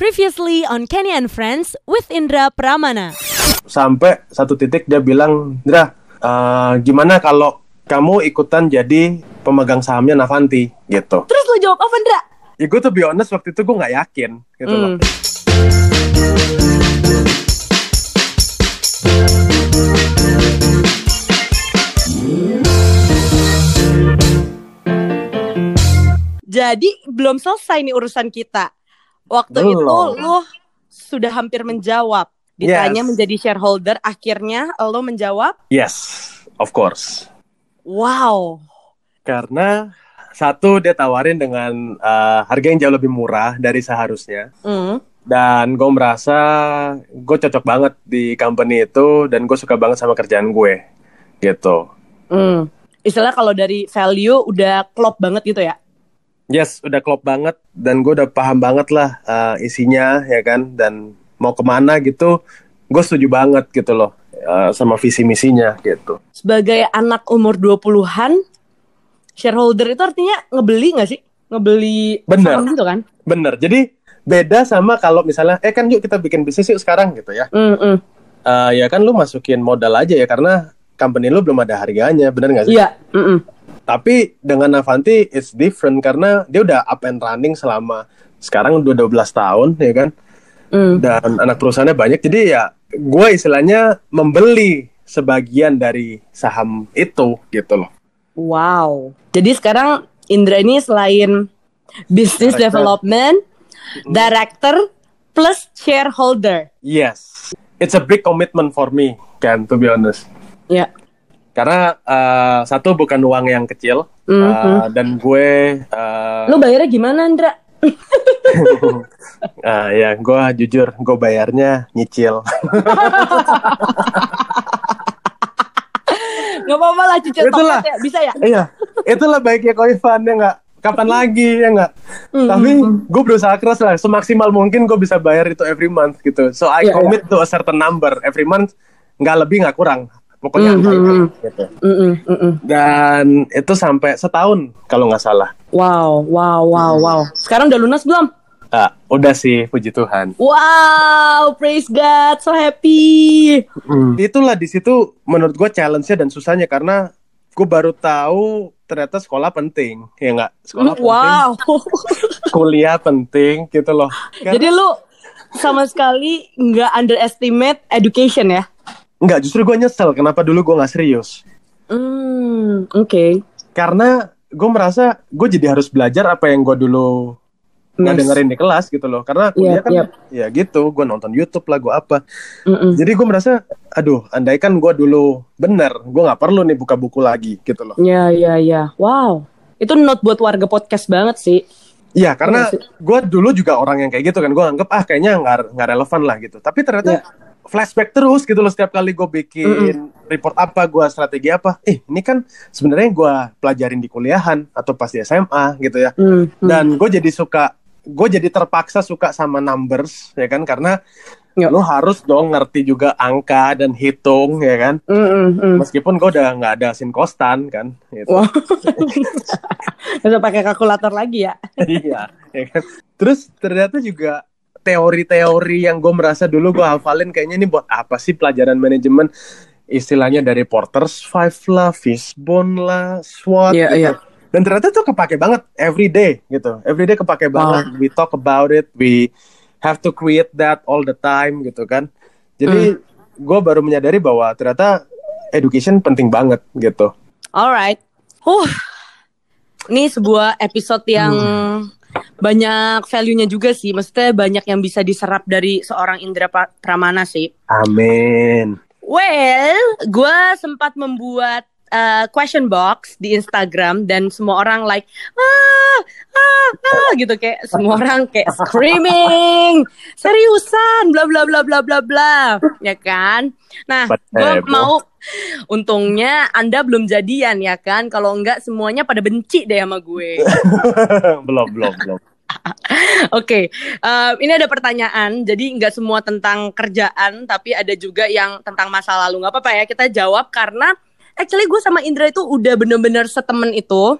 Previously on Kenny and Friends with Indra Pramana. sampai satu titik dia bilang, Indra, eh, gimana kalau kamu ikutan jadi pemegang sahamnya Navanti gitu. Terus lo jawab apa, Indra? Ya gue tuh be honest waktu itu gue nggak yakin gitu loh. Hmm. Jadi belum selesai nih urusan kita. Waktu Belum. itu lo sudah hampir menjawab. Ditanya Yes. menjadi shareholder, akhirnya lo menjawab, Yes, of course. wow. Karena satu dia tawarin dengan eh, harga yang jauh lebih murah dari seharusnya. Hmm. Dan gue merasa gue cocok banget di company itu dan gue suka banget sama kerjaan gue gitu. Hmm. Istilah kalau dari value udah klop banget gitu ya. Yes, udah klop banget dan gue udah paham banget lah eh, isinya ya kan dan mau ke mana gitu, gue setuju banget gitu loh eh, sama visi misinya gitu. Sebagai anak umur 20-an, shareholder itu artinya ngebeli nggak sih? Ngebeli Bener. gitu kan? Bener, jadi beda sama kalau misalnya, eh kan yuk kita bikin bisnis yuk sekarang gitu ya. Hmm, hmm. Eh, ya kan lu masukin modal aja ya karena company lu belum ada harganya, bener nggak sih? Iya. hmm, hmm. Tapi dengan Avanti it's different karena dia udah up and running selama sekarang udah 12 tahun ya kan. Hmm. dan anak perusahaannya banyak jadi ya gue istilahnya membeli sebagian dari saham itu gitu loh Wow. Jadi sekarang Indra ini selain business Director. development, director plus shareholder. yes it's a big commitment for me kan to be honest Ya. Karena eh, satu bukan uang yang kecil eh, Mhm. dan gue eh, Lu bayarnya gimana, Indra? eh, ya gue jujur gue bayarnya nyicil Gak apa-apa lah cicil Itulah. ya. Bisa ya? iya itulah baiknya Koifan ya nggak kapan lagi ya nggak Hmm. tapi gue berusaha keras lah semaksimal mungkin gue bisa bayar itu every month gitu so I Iya, commit to a certain number every month nggak lebih nggak kurang pokoknya Hmm, angka hmm, hmm. gitu. Mm-mm, dan itu sampai setahun kalau nggak salah Wow, wow, wow, wow. Sekarang udah lunas belum? Ah, udah sih puji Tuhan Wow, praise God, so happy. itulah di situ menurut gue challenge-nya dan susahnya karena gue baru tahu ternyata sekolah penting ya nggak sekolah penting Wow. kuliah penting gitu loh Karena- Jadi lu sama sekali nggak underestimate education ya? Nggak justru gue nyesel kenapa dulu gue nggak serius Hmm, oke. karena gue merasa gue jadi harus belajar apa yang gue dulu nggak Yes. dengerin di kelas gitu loh karena kuliah Yep, kan yep. ya gitu gue nonton YouTube lah gue apa Mm-mm. jadi gue merasa aduh andaikan gue dulu bener gue nggak perlu nih buka buku lagi gitu loh Ya, ya, ya. Wow. Itu note buat warga podcast banget sih. Iya karena Iya gue dulu juga orang yang kayak gitu kan gue anggap ah kayaknya nggak nggak relevan lah gitu tapi ternyata Iya. Flashback terus gitu loh setiap kali gue bikin report apa gue strategi apa eh ini kan sebenarnya gue pelajarin di kuliahan atau pas di SMA gitu ya Hmm, hmm. dan gue jadi suka gue jadi terpaksa suka sama numbers ya kan karena Ya. lo harus dong ngerti juga angka dan hitung ya kan Mm, mm, mm. meskipun gue udah nggak ada sin kostan kan gitu. Bisa pakai kalkulator lagi ya? iya ya kan terus ternyata juga teori-teori yang gue merasa dulu gue hafalin kayaknya ini buat apa sih pelajaran manajemen istilahnya dari Porter's Five lah, Fishbone lah, SWOT Iya, gitu. iya. Dan ternyata tuh kepake banget every day gitu. Every day kepake banget. We talk about it, we have to create that all the time gitu kan. Jadi gue baru menyadari bahwa ternyata education penting banget gitu. Alright. Huh. Ini sebuah episode yang banyak value-nya juga sih. Maksudnya banyak yang bisa diserap dari seorang Indra Pramana sih. Amin. Well, gue sempat membuat uh, question box di Instagram dan semua orang like ah ah ah gitu kayak semua orang kayak screaming seriusan bla bla bla bla bla bla ya kan nah gue mau untungnya anda belum jadian ya kan kalau enggak semuanya pada benci deh sama gue belum, belum, belum. Oke, em, ini ada pertanyaan. Jadi nggak semua tentang kerjaan, tapi ada juga yang tentang masa lalu. Nggak apa-apa ya, kita jawab karena actually gue sama Indra itu udah bener-bener setemen itu,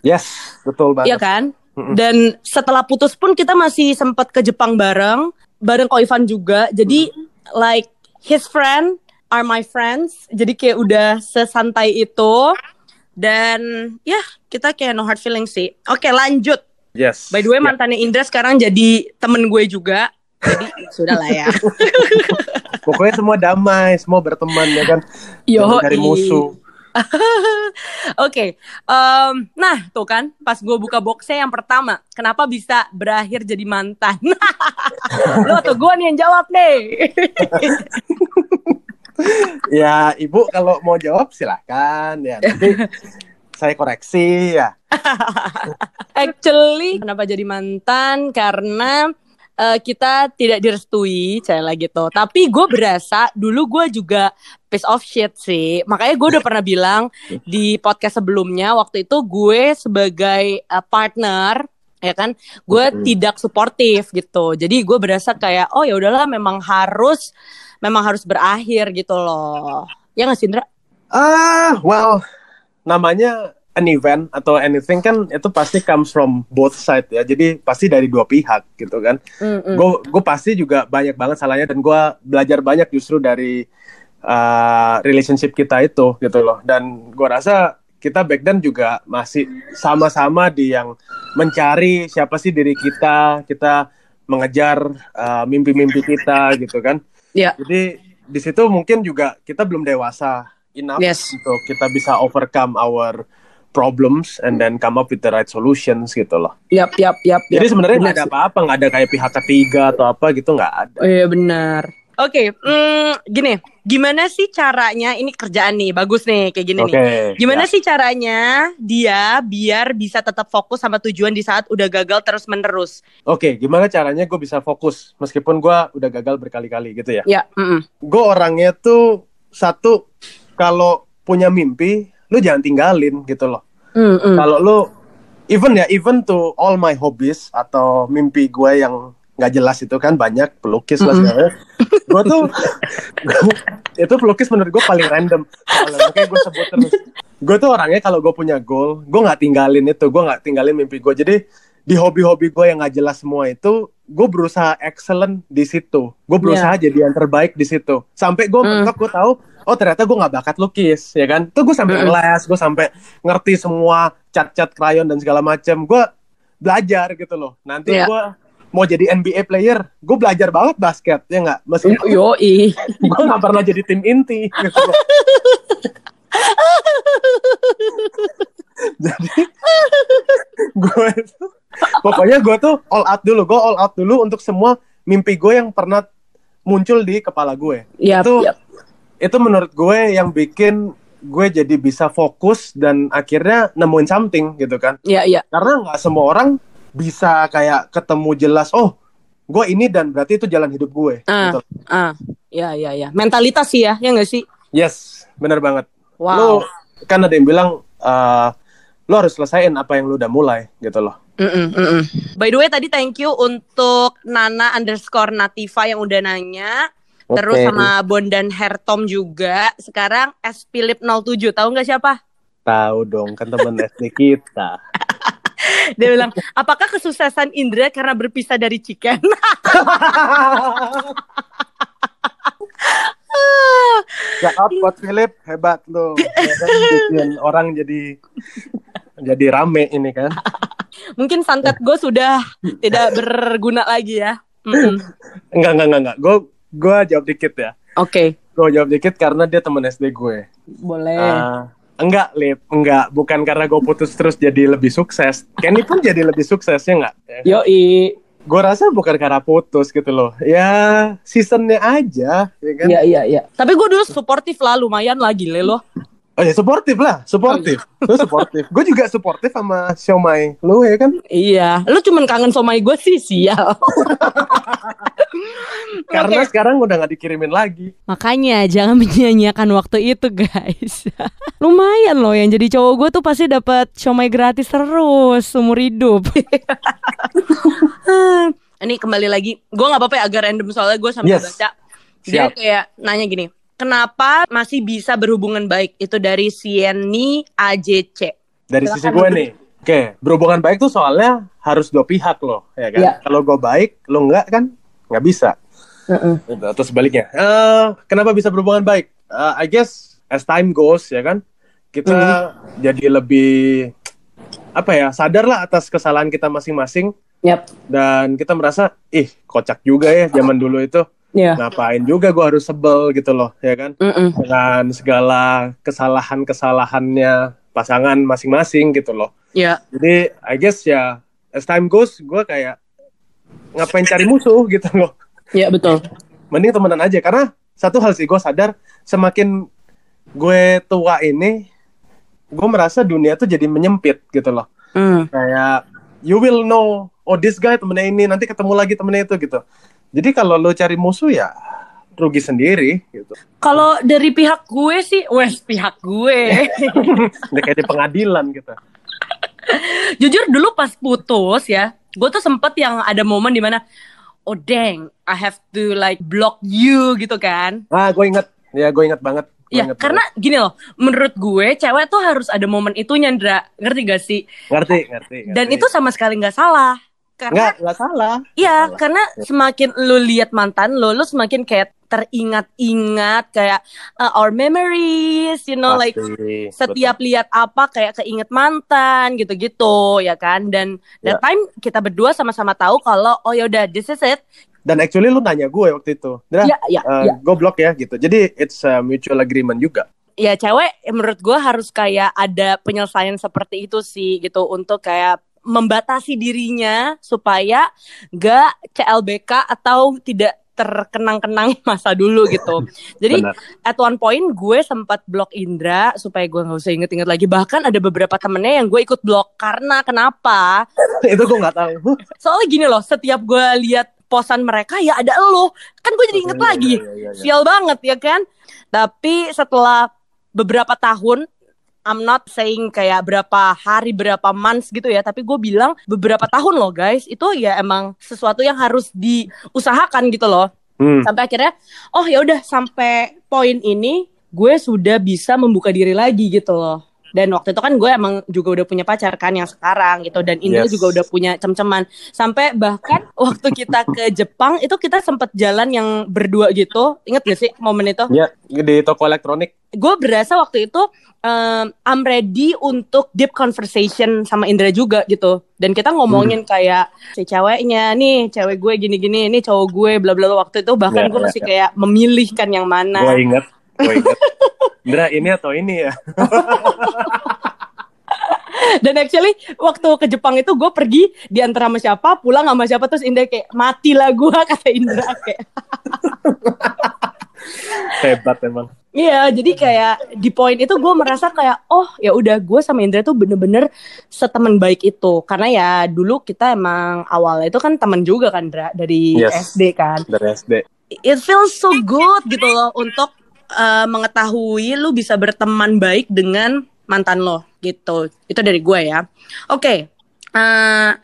Yes, betul Iya banget. kan? Mm-mm. Dan setelah putus pun kita masih sempat ke Jepang bareng, bareng Ko Ivan juga. Jadi like his friend are my friends. Jadi kayak udah sesantai itu. Dan ya kita kayak no hard feelings sih. Oke lanjut. Yes. By the way Ya. mantannya Indra sekarang jadi temen gue juga. Jadi sudah lah ya. Pokoknya semua damai, semua berteman ya kan. Jangan cari musuh. Oke, em, nah tuh kan pas gue buka boxnya yang pertama, kenapa bisa berakhir jadi mantan? Lo tuh gue nih yang jawab deh. Ya, Ibu kalau mau jawab silahkan ya. Nanti saya koreksi ya. Actually, kenapa jadi mantan? Karena eh, kita tidak direstui, saya lagi tuh. Tapi gue berasa dulu gue juga piece of shit sih. Makanya gue udah pernah bilang di podcast sebelumnya waktu itu gue sebagai eh, partner ya kan gue Mm-mm. tidak suportif gitu jadi gue berasa kayak oh ya udahlah memang harus memang harus berakhir gitu loh ya nggak sih Indra? Ah, well, namanya an event atau anything kan itu pasti comes from both side ya. Jadi pasti dari dua pihak gitu kan. Gue gue pasti juga banyak banget salahnya dan gue belajar banyak justru dari uh, relationship kita itu gitu loh. Dan gue rasa kita back then juga masih sama-sama di yang mencari siapa sih diri kita, kita mengejar uh, mimpi-mimpi kita gitu kan. Ya. Jadi di situ mungkin juga kita belum dewasa enough Yes. untuk kita bisa overcome our problems and then come up with the right solutions gitu loh. Yap, yap, yap. Jadi yap. sebenarnya Benar nggak ada apa-apa, nggak ada kayak pihak ketiga atau apa gitu nggak ada. Oh iya benar. Oke, mm, gini, gimana sih caranya? Ini kerjaan nih, bagus nih, kayak gini Oke. nih. Gimana ya. sih caranya dia biar bisa tetap fokus sama tujuan di saat udah gagal terus menerus? Oke, gimana caranya gue bisa fokus meskipun gue udah gagal berkali-kali gitu ya? Ya, mm-mm. Gue orangnya tuh satu kalau punya mimpi, lu jangan tinggalin gitu loh. Mm-mm. Kalau lu even ya even to all my hobbies atau mimpi gue yang nggak jelas itu kan banyak pelukis lah segala. Gue tuh itu pelukis menurut gue paling random. Soalnya makanya gue sebut terus. Gue tuh orangnya kalau gue punya goal, gue nggak tinggalin itu, gue nggak tinggalin mimpi gue. Jadi di hobi-hobi gue yang nggak jelas semua itu, gue berusaha excellent di situ. Gue berusaha jadi yang terbaik di situ. Sampai gue Mm. gue tahu, oh ternyata gue nggak bakat lukis, ya kan? Tuh gue sampai les, gue sampai ngerti semua cat-cat krayon dan segala macam. Gue belajar gitu loh. Nanti Iya. gue mau jadi NBA player, gue belajar banget basket, ya nggak? Meskipun Yoi. gue nggak pernah jadi tim inti. Gitu jadi gue itu pokoknya gue tuh all out dulu, gue all out dulu untuk semua mimpi gue yang pernah muncul di kepala gue. Yap, Itu- yap. Itu menurut gue yang bikin gue jadi bisa fokus dan akhirnya nemuin something gitu kan. Ya, ya. Karena nggak semua orang bisa kayak ketemu jelas, oh gue ini dan berarti itu jalan hidup gue. Ah. Gitu. Ah, ya, ya, ya. Mentalitas sih ya, ya nggak sih? Yes, bener banget. Wow. Lu kan ada yang bilang eh lu harus selesaiin apa yang lu udah mulai gitu loh. Mm-mm, mm-mm. By the way tadi thank you untuk Nana underscore Nativa yang udah nanya. Terus Oke. sama Bondan Hertom juga. Sekarang S Philip 07 tahu nggak siapa? Tahu dong kan temen SD kita. Dia bilang, apakah kesuksesan Indra karena berpisah dari Chicken? Shout out buat Philip, hebat. Ya kan, bikin orang jadi jadi rame ini kan. Mungkin santet gue sudah tidak berguna lagi ya. Mm-mm. Enggak enggak enggak enggak. Gue gue jawab dikit ya. Oke, Gue jawab dikit karena dia temen SD gue. boleh. Ah, enggak, Lip. Enggak. Bukan karena gue putus terus jadi lebih sukses. Kenny pun jadi lebih sukses, ya enggak? Yoi. Gue rasa bukan karena putus gitu loh. Ya, seasonnya aja. Ya kan? Iya, iya, iya. Tapi gue dulu suportif lah, lumayan lah gile loh. Oh ya, suportif lah. Suportif. Lu suportif. gue juga suportif sama Xiaomai. Lu ya kan? Iya, lu cuman kangen somai gue sih, sial. Karena Oke. sekarang udah nggak dikirimin lagi. Makanya jangan menyanyiakan waktu itu guys Lumayan loh yang jadi cowok gue tuh pasti dapat siomay gratis terus Seumur hidup Ini kembali lagi Gue gak apa-apa ya agak random soalnya gue sampai Yes. baca Dia Siap. kayak nanya gini Kenapa masih bisa berhubungan baik Itu dari Sieni AJC Dari Silakan, sisi gue nih. Oke, berhubungan baik tuh soalnya harus dua pihak loh, ya kan? Iya. Kalau gue baik, lo enggak kan nggak bisa. Mm-mm. Gitu, Atau sebaliknya. Eh, kenapa bisa berhubungan baik? Eh, I guess as time goes ya kan, kita jadi lebih apa ya sadar lah atas kesalahan kita masing-masing Yap. dan kita merasa ih kocak juga ya zaman dulu itu Iya. ngapain juga gue harus sebel gitu loh ya kan Mm-mm. dengan segala kesalahan-kesalahannya pasangan masing-masing gitu loh Iya. jadi I guess ya as time goes gue kayak ngapain cari musuh gitu loh Iya betul. mending temenan aja karena satu hal sih gue sadar semakin gue tua ini gue merasa dunia tuh jadi menyempit gitu loh Mm. kayak you will know oh this guy temennya ini nanti ketemu lagi temennya itu gitu jadi kalau lo cari musuh ya rugi sendiri gitu Kalau dari pihak gue sih, wes pihak gue. Udah kayak di pengadilan gitu Jujur dulu pas putus ya, gue tuh sempet yang ada momen di mana, oh dang, I have to like block you gitu kan. ah gue inget ya gue inget banget Gua Ya, inget karena gini loh, menurut gue cewek tuh harus ada momen itu Nyandra, ngerti gak sih? banget. ngerti ngerti, Dan ngerti. itu sama sekali nggak salah. Karena nggak nggak salah Iya, karena semakin lu lihat mantan lo, lu semakin kayak teringat-ingat kayak uh, our memories, you know, like Pasti, setiap lihat apa kayak keinget mantan gitu-gitu ya kan. Dan that Ya. time kita berdua sama-sama tahu kalau oh yaudah this is it. dan actually lu nanya gue waktu itu Dra, Ya, ya, eh, ya. gue blok ya gitu jadi it's a mutual agreement juga Ya cewek menurut gue harus kayak ada penyelesaian seperti itu sih gitu untuk kayak membatasi dirinya supaya nggak CLBK atau tidak terkenang-kenang masa dulu gitu. Jadi Benar. at one point gue sempat blok Indra supaya gue nggak usah inget-inget lagi. Bahkan ada beberapa temennya yang gue ikut blok karena kenapa? itu gue nggak tahu Soalnya gini loh, setiap gue lihat posan mereka ya ada lo, kan gue jadi inget Iya, lagi. iya, iya, iya. Sial banget ya kan? Tapi setelah beberapa tahun I'm not saying kayak berapa hari, berapa months gitu ya, tapi gue bilang beberapa tahun loh guys, itu ya emang sesuatu yang harus diusahakan gitu loh. Hmm. Sampai akhirnya, oh ya udah sampai poin ini gue sudah bisa membuka diri lagi gitu loh. Dan waktu itu kan gue emang juga udah punya pacar kan yang sekarang gitu dan Indra Yes. juga udah punya cem-ceman. Sampai bahkan waktu kita ke Jepang itu kita sempet jalan yang berdua gitu. Ingat gak sih momen itu? ya di toko elektronik gue berasa waktu itu um, I'm ready untuk deep conversation sama Indra juga gitu dan kita ngomongin kayak si ceweknya nih cewek gue gini-gini ini cowok gue bla bla bla. waktu itu bahkan Ya, gue ya, masih ya. kayak memilihkan yang mana gue inget gue inget Indra ini atau ini ya? Dan actually waktu ke Jepang itu gue pergi di antara sama siapa pulang sama siapa terus Indra kayak mati lah gue kata Indra kayak. Hebat emang. Iya, jadi kayak di poin itu gue merasa kayak oh ya udah gue sama Indra tuh bener-bener setemen baik itu. Karena ya dulu kita emang awalnya itu kan temen juga kan Dra dari Yes. SD kan. dari SD It feels so good gitu loh untuk uh, mengetahui lu bisa berteman baik dengan mantan lo gitu. Itu dari gue ya. Oke. uh,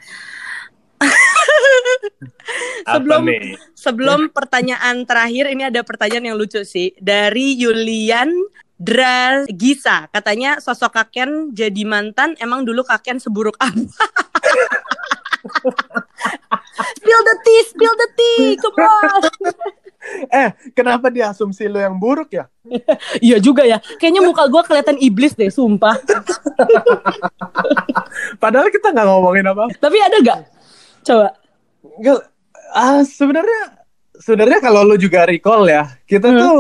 sebelum apa nih sebelum pertanyaan terakhir ini ada pertanyaan yang lucu sih dari Yulian Dragisa katanya sosok kakek jadi mantan emang dulu kakek seburuk apa spill the tea spill the tea come on eh kenapa dia asumsi lo yang buruk ya? Iya juga ya. Kayaknya muka gue kelihatan iblis deh sumpah. Padahal kita nggak ngomongin apa tapi ada gak coba. Nggak, ah sebenarnya sebenarnya kalau lo juga recall ya kita Hmm. tuh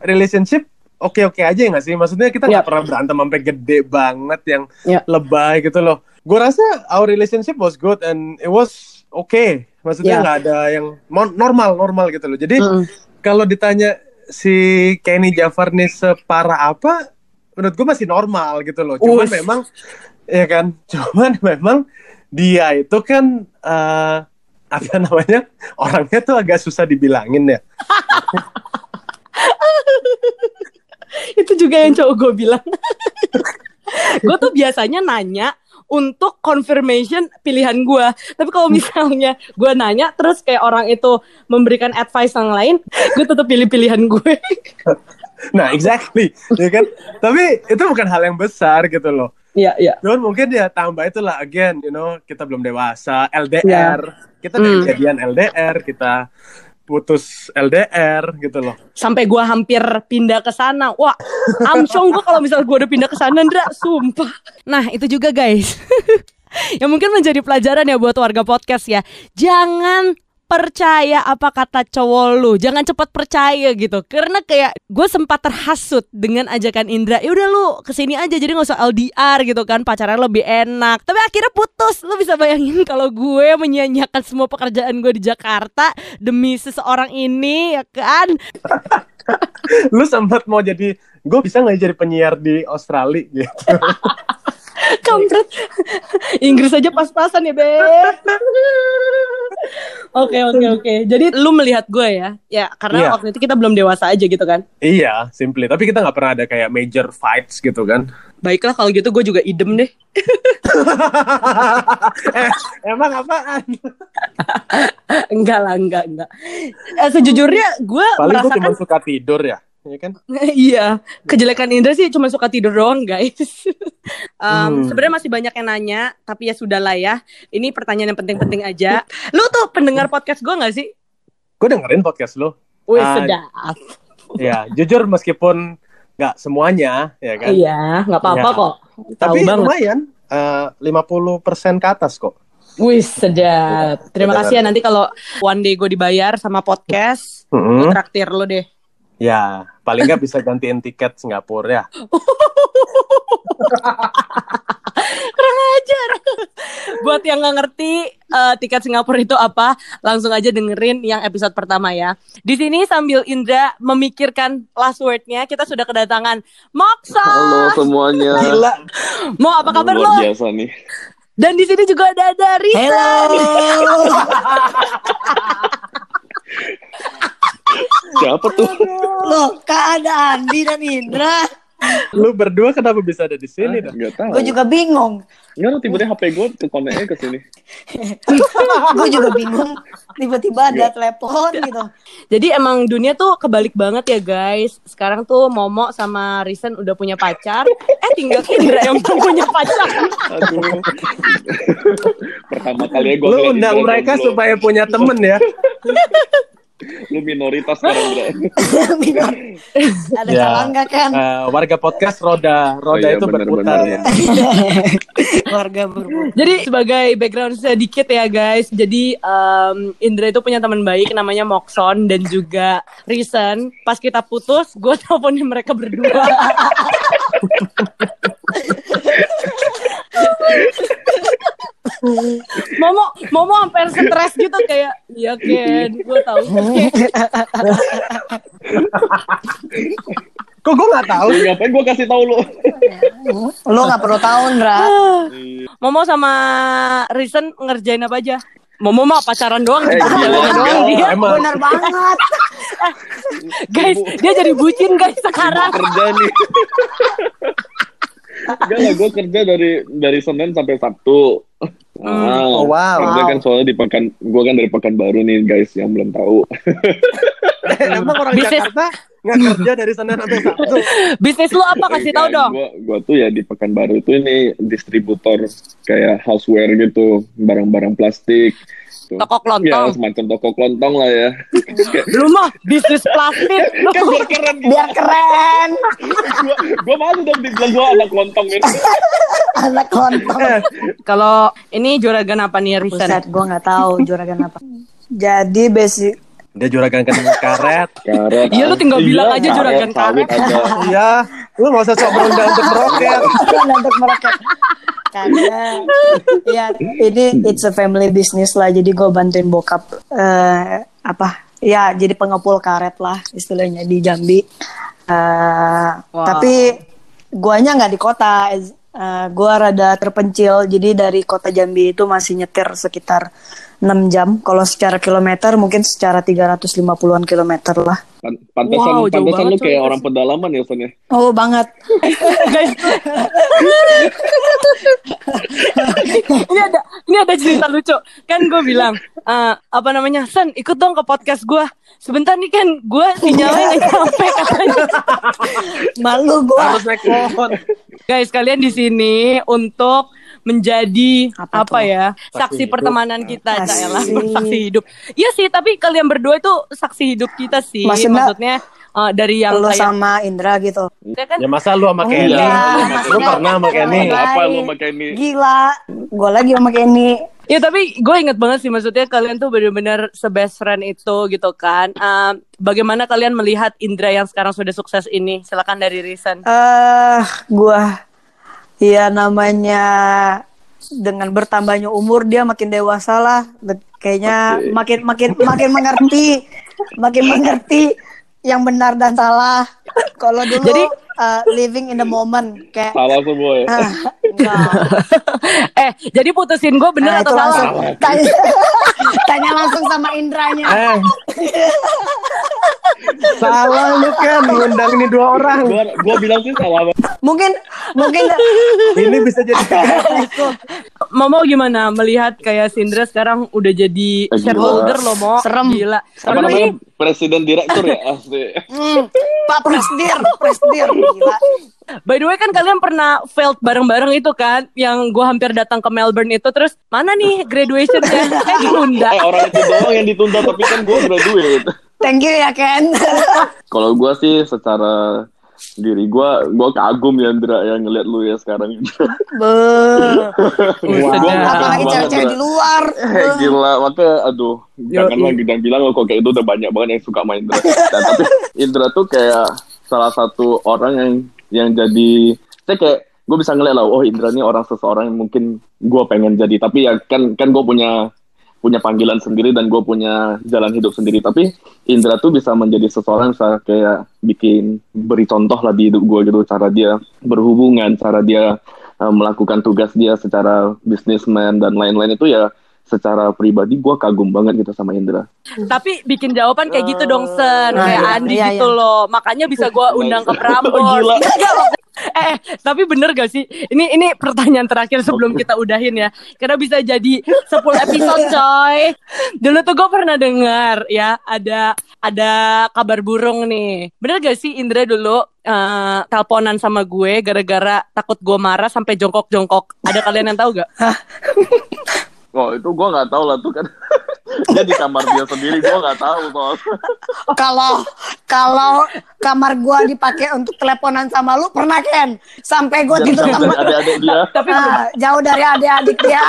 relationship oke-oke aja nggak sih? Maksudnya kita nggak Yap. pernah berantem sampai gede banget yang Yap. lebay gitu loh. Gue rasa our relationship was good and it was okay maksudnya Ya. nggak ada yang normal normal gitu loh jadi Mm-mm. kalau ditanya si Kenny Jafar nih separah apa menurut gue masih normal gitu loh cuman Ush. memang ya kan cuman memang dia itu kan eh, apa namanya orangnya tuh agak susah dibilangin ya itu juga yang cowok gue bilang gue tuh biasanya nanya untuk confirmation pilihan gue tapi kalau misalnya gue nanya terus kayak orang itu memberikan advice yang lain gue tetap pilih pilihan gue. Nah exactly. Ya kan? Tapi itu bukan hal yang besar gitu loh. Iya, iya. Cuman mungkin ya tambah itulah again, you know, kita belum dewasa, LDR, kita dari Hmm. kejadian LDR, kita putus LDR gitu loh. Sampai gua hampir pindah ke sana. Wah, amsyong gua kalau misal gua udah pindah ke sana, Ndra, sumpah. Nah, itu juga guys. yang mungkin menjadi pelajaran ya buat warga podcast ya. Jangan percaya apa kata cowok lu. Jangan cepat percaya gitu. Karena kayak gue sempat terhasut dengan ajakan Indra ya udah lu ke sini aja jadi nggak usah LDR gitu kan. Pacaran lebih enak. Tapi akhirnya putus. Lu bisa bayangin kalau gue menyia-nyiakan semua pekerjaan gue di Jakarta demi seseorang ini ya kan? Lu sempat mau jadi, gue bisa nggak jadi penyiar di Australia? gitu. kampret Inggris aja pas-pasan ya Beb Oke oke oke jadi lu melihat gue ya ya karena Iya. waktu itu kita belum dewasa aja gitu kan iya, simply. Tapi kita nggak pernah ada kayak major fights gitu kan. baiklah kalau gitu gue juga idem deh eh, emang apaan? enggak lah enggak enggak Eh, sejujurnya gue Paling gue cuma suka tidur ya, ya kan? iya kejelekan Indra sih cuma suka tidur doang guys Em, Hmm. sebenarnya masih banyak yang nanya tapi ya sudahlah ya ini pertanyaan yang penting-penting aja lu tuh pendengar podcast gue nggak sih Gue dengerin podcast lo. Wih Ah, sedap Ya, jujur meskipun nggak semuanya, ya kan? iya nggak apa-apa Ya. kok tahu Tapi banget lumayan, eh, 50% ke atas kok. Wih sedap. Terima Benar. kasih ya nanti kalau one day gue dibayar sama podcast, gue Mm-mm. traktir lo deh. Ya, paling nggak bisa gantiin tiket Singapura ya. Kurang ajar. Buat yang nggak ngerti eh, tiket Singapura itu apa, langsung aja dengerin yang episode pertama ya. Di sini sambil Indra memikirkan last wordnya, kita sudah kedatangan Moksa. Halo semuanya. Gila. Mo apa kabar Luar lo? biasa nih. Dan di sini juga ada ada Risa. Siapa tuh? Loh, Kak ada Andi dan Indra. Lu berdua kenapa bisa ada di sini dah? Enggak tahu. Gue juga bingung. Enggak tiba-tiba HP gue ke koneknya ke sini. Gue juga bingung. Tiba-tiba ada telepon gitu. Jadi emang dunia tuh kebalik banget ya guys. Sekarang tuh Momo sama Risen udah punya pacar. Eh tinggal Indra yang belum punya pacar. Aduh. Pertama kali ya gue Lu undang mereka supaya punya temen ya. Lu minoritas sekarang, Bro. ada Ya. salah nggak kan? Eh, warga podcast roda roda Oh iya, itu bener, berputar bener. ya. Warga berburu. Jadi sebagai background sedikit ya guys. Jadi em, Indra itu punya teman baik namanya Mokson dan juga Risen. Pas kita putus, gue teleponin mereka berdua. Momo, Momo sampai stres gitu kayak, iya Ken, gue tahu. Ken." Kok gue nggak tahu? Ngapain gue kasih tahu lu? Lo nggak perlu tahu, Ndra. Momo sama Risen ngerjain apa aja? Momo mah pacaran doang, Eh, gitu. jalannya doang gila. dia. Emang Bener banget. Guys, dia jadi bucin guys sekarang. kerja nih. Enggak lah, gue kerja dari dari Senin sampai Sabtu. Ah, Oh, wow. Kerja kan soalnya di pekan, gue kan dari Pekanbaru nih guys yang belum tahu. emang orang Bisnis- Jakarta nggak kerja dari Senin sampai Sabtu. Bisnis lu apa? Kasih tahu dong. Gue gua tuh ya di Pekanbaru itu ini distributor kayak houseware gitu, barang-barang plastik. Tuh. Toko Ya, kelontong. semacam toko kelontong lah ya. Lu mah bisnis plastik. Lu. kan biar keren. Biar keren. Gue malu dong dibilang gue anak kelontong ini. Anak lontong. Eh, Kalau ini juragan apa nih Risen? Buset, gue nggak tahu juragan apa. Jadi basic dia juragan kena karet. Karet. Iya, lu tinggal bilang aja juragan karet. Iya, lu nggak usah sok berendah untuk meroket. untuk mereka. Karena ya ini it's a family business lah. Jadi gue bantuin bokap eh, apa? Ya jadi pengepul karet lah istilahnya di Jambi. Eh, Wow. Tapi guanya nggak di kota. Eh, gua rada terpencil. Jadi dari kota Jambi itu masih nyetir sekitar 6 jam. Kalau secara kilometer mungkin secara 350-an kilometer lah. Pan- Pantesan, Wow, pantesan banget, lu kayak orang pedalaman ya, Son ya. Oh banget. Guys. ini ada ini ada cerita lucu. Kan gue bilang eh, apa namanya? Sen, ikut dong ke podcast gue. Sebentar nih kan gue sinyalnya nggak sampai katanya. Malu gua. Harus naik pohon. Guys, kalian di sini untuk menjadi apa, Apa ya? Saksi Saksi hidup. pertemanan kita. Caela. saksi hidup. Iya sih, tapi kalian berdua itu saksi hidup kita sih. Maksudnya- Maksudnya eh, dari yang Lu kayak sama Indra gitu. ya kan Ya masa lu sama Kenny? Enggak, Lu maksudnya- pernah sama Kenny? Apa lu sama Kenny? Gila, gue lagi sama Kenny. Ya tapi gue inget banget sih maksudnya kalian tuh bener-bener se-best friend itu gitu kan. Eh, bagaimana kalian melihat Indra yang sekarang sudah sukses ini? Silakan dari Risen. Eh, gua ya namanya dengan bertambahnya umur dia makin dewasa lah. Kayaknya Oke. makin makin makin mengerti, makin mengerti yang benar dan salah. Kalau dulu Jadi- eh, living in the moment kayak Salah semua ya. ah, enggak. Eh, jadi putusin gue bener Nah, atau salah? langsung tanya, tanya langsung sama Indranya. Eh. Salah lu kan ngundang ini dua orang. Gua, gua bilang sih salah. Mungkin mungkin Ini bisa jadi. Momo gimana melihat kayak Sindra sekarang udah jadi Eh, shareholder loh Mo? Serem. Gila. Apa Aduh, namanya? ini- Presiden direktur ya asli. hmm, Pak Presdir, Presdir gila. By the way kan kalian pernah failed bareng-bareng itu kan Yang gue hampir datang ke Melbourne itu Terus mana nih graduationnya Eh ditunda Eh orang itu doang yang ditunda tapi kan gua graduate. Thank you ya Ken. Kalau gua sih secara diri gua gua kagum ya Indra yang ngeliat lu ya sekarang. Be. Kagum Apalagi banget, cewek-cewek di luar. Eh, gila makanya aduh jangan lagi jangan bilang kok kayak itu udah banyak banget yang suka main Indra Dan, tapi Indra tuh kayak salah satu orang yang yang jadi saya kayak gue bisa ngeliat lah oh Indra ini orang seseorang yang mungkin gue pengen jadi. Tapi ya kan kan gue punya punya panggilan sendiri dan gue punya jalan hidup sendiri. Tapi Indra tuh bisa menjadi seseorang yang bisa kayak bikin beri contoh lah di hidup gue gitu. Cara dia berhubungan cara dia uh, melakukan tugas dia secara businessman dan lain-lain itu ya secara pribadi gue kagum banget gitu sama Indra Tapi bikin jawaban kayak gitu dong Sen Nah, Kayak iya, Andi iya, gitu iya. loh Makanya bisa gue undang ke Prambors maksud- Eh, tapi bener gak sih? Ini ini pertanyaan terakhir sebelum kita udahin ya. Karena bisa jadi 10 episode coy. Dulu tuh gue pernah dengar ya ada ada kabar burung nih. Bener gak sih Indra dulu eh, teleponan sama gue gara-gara takut gue marah sampai jongkok-jongkok. Ada kalian yang tahu gak? Oh itu gue nggak tahu lah tuh kan dia di kamar dia sendiri gue nggak tahu soal Kalau kalau kamar gua dipakai untuk teleponan sama lu pernah Ken? Sampai gua Dia tidur jauh sama dari adik-adik dia Tapi Ah, jauh dari adik-adik dia.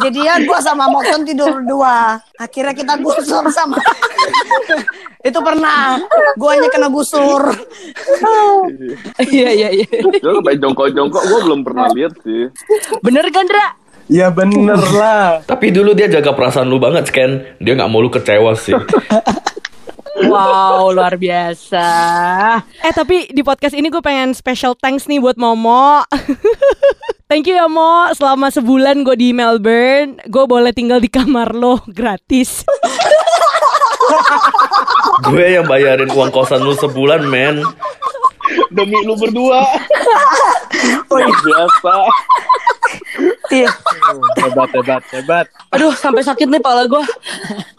Jadi ya gua sama Mokson tidur dua. Akhirnya kita gusur sama. Itu pernah. Guanya kena gusur. iya iya iya. sampai jongkok-jongkok gue belum pernah lihat sih Bener kan, Dra? Ya bener lah. Tapi dulu dia jaga perasaan lu banget, Ken. Dia nggak mau lu kecewa sih. Wow, luar biasa. Eh, tapi di podcast ini gue pengen special thanks nih buat Momo. Thank you ya Mo, selama sebulan gue di Melbourne, gue boleh tinggal di kamar lo gratis. Gue yang bayarin uang kosan lu sebulan, men. Demi lu berdua Oh, iya. biasa Iya. Hebat, hebat, hebat. Aduh, sampai sakit nih pala gue.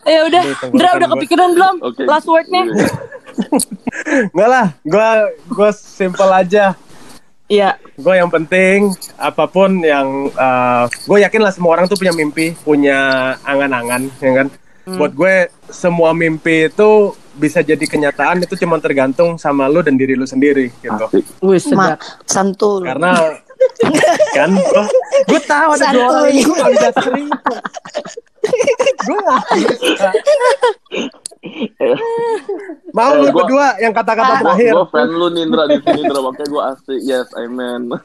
Ya udah, Dra udah gua. kepikiran belum? Oke. Last wordnya? Enggak lah, gue gue simple aja. Iya. Gue yang penting apa pun yang gue yakin lah semua orang tuh punya mimpi, punya angan-angan, ya kan. Buat gue semua mimpi itu bisa jadi kenyataan itu cuma tergantung sama lu dan diri lu sendiri gitu. Wih, sedap. santul. Karena kan gue tahu ada dua orang ini gak bisa gue gak bisa. Mau Eh, lu gua- berdua yang kata-kata Ah. terakhir. gue fan lu nih Indra di sini Indra makanya gue asik yes amen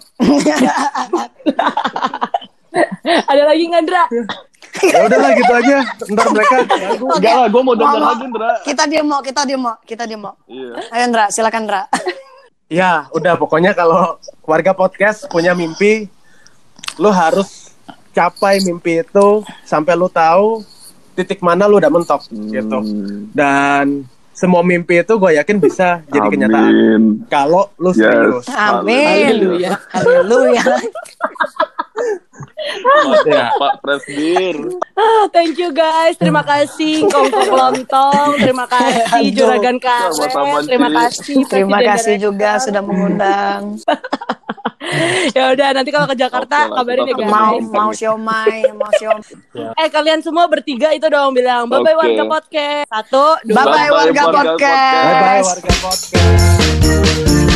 Ada lagi nggak, Dra? Ya udahlah gitu aja. Ntar mereka ganggu. Oke. enggak lah gue mau denger lagi Indra Kita demo, kita demo, kita demo. iya Ayo Ndra, silakan Ndra. Ya, udah pokoknya kalau warga podcast punya mimpi, lu harus capai mimpi itu sampai lu tahu titik mana lu udah mentok gitu. Hmm. Dan semua mimpi itu gue yakin bisa jadi kenyataan. Kalau lu Yes. serius. Amin. Haleluya. Haleluya. Ya. Pak Presdir Ah, thank you guys. Terima kasih Kongkong Lontong. Terima kasih. Juragan Karet. Terima kasih Terima kasih juga sudah mengundang. ya udah nanti kalau ke Jakarta Oke lah, kabarin ya guys. mau mau siomay mau siomay Eh kalian semua bertiga itu dong bilang bye bye Oke. warga podcast. Satu, dua, Bye-bye, warga podcast. Bye bye warga podcast.